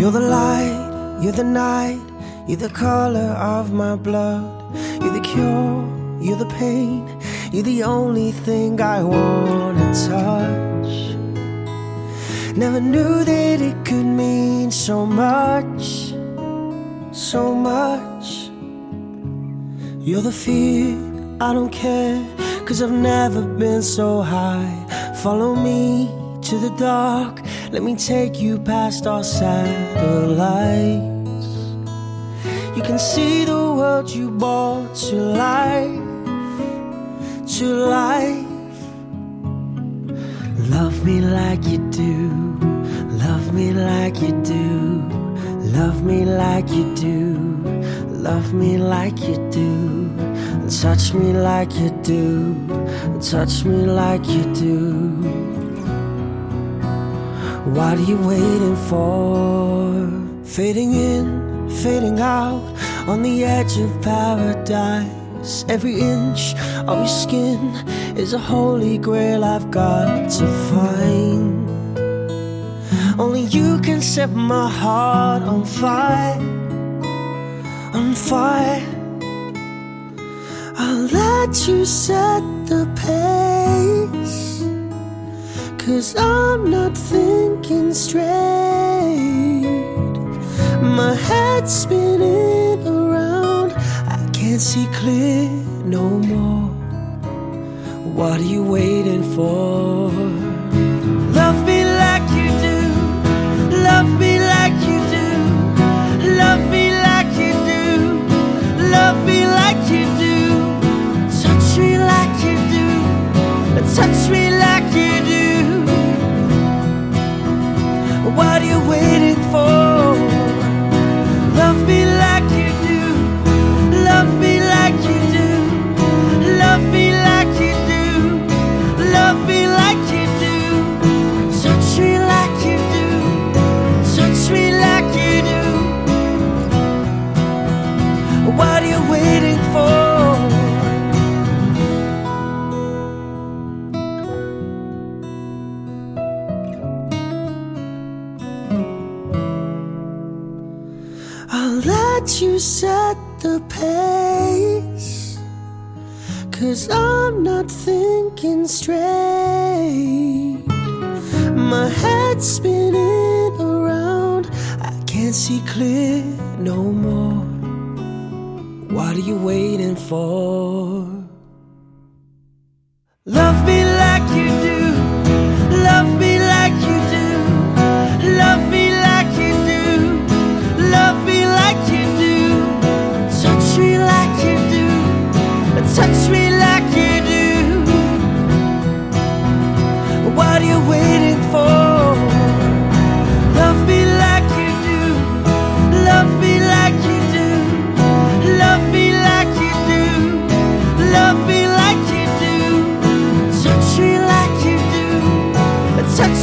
You're the light, you're the night, you're the color of my blood. You're the cure, you're the pain, you're the only thing I wanna touch. Never knew that it could mean so much, so much. You're the fear, I don't care, cause I've never been so high. Follow me to the dark, let me take you past our satellites. You can see the world you brought to life, to life. Love me like you do, love me like you do, love me like you do, love me like you do, touch me like you do, touch me like you do. What are you waiting for? Fading in, fading out, on the edge of paradise. Every inch of your skin is a holy grail I've got to find. Only you can set my heart on fire, on fire. I'll let you set the pace. Cause I'm not thinking straight. My head's spinning around. I can't see clear no more. What are you waiting for? Love me like you do. Love me like you do. Love me like you do. Love me like you do. Touch me like you do. Touch me like Let you set the pace. Cause I'm not thinking straight. My head's spinning around. I can't see clear no more. What are you waiting for? Love me touch me like you do. What are you waiting for? Love me like you do. Love me like you do. Love me like you do. Love me like you do. Touch me like you do. Touch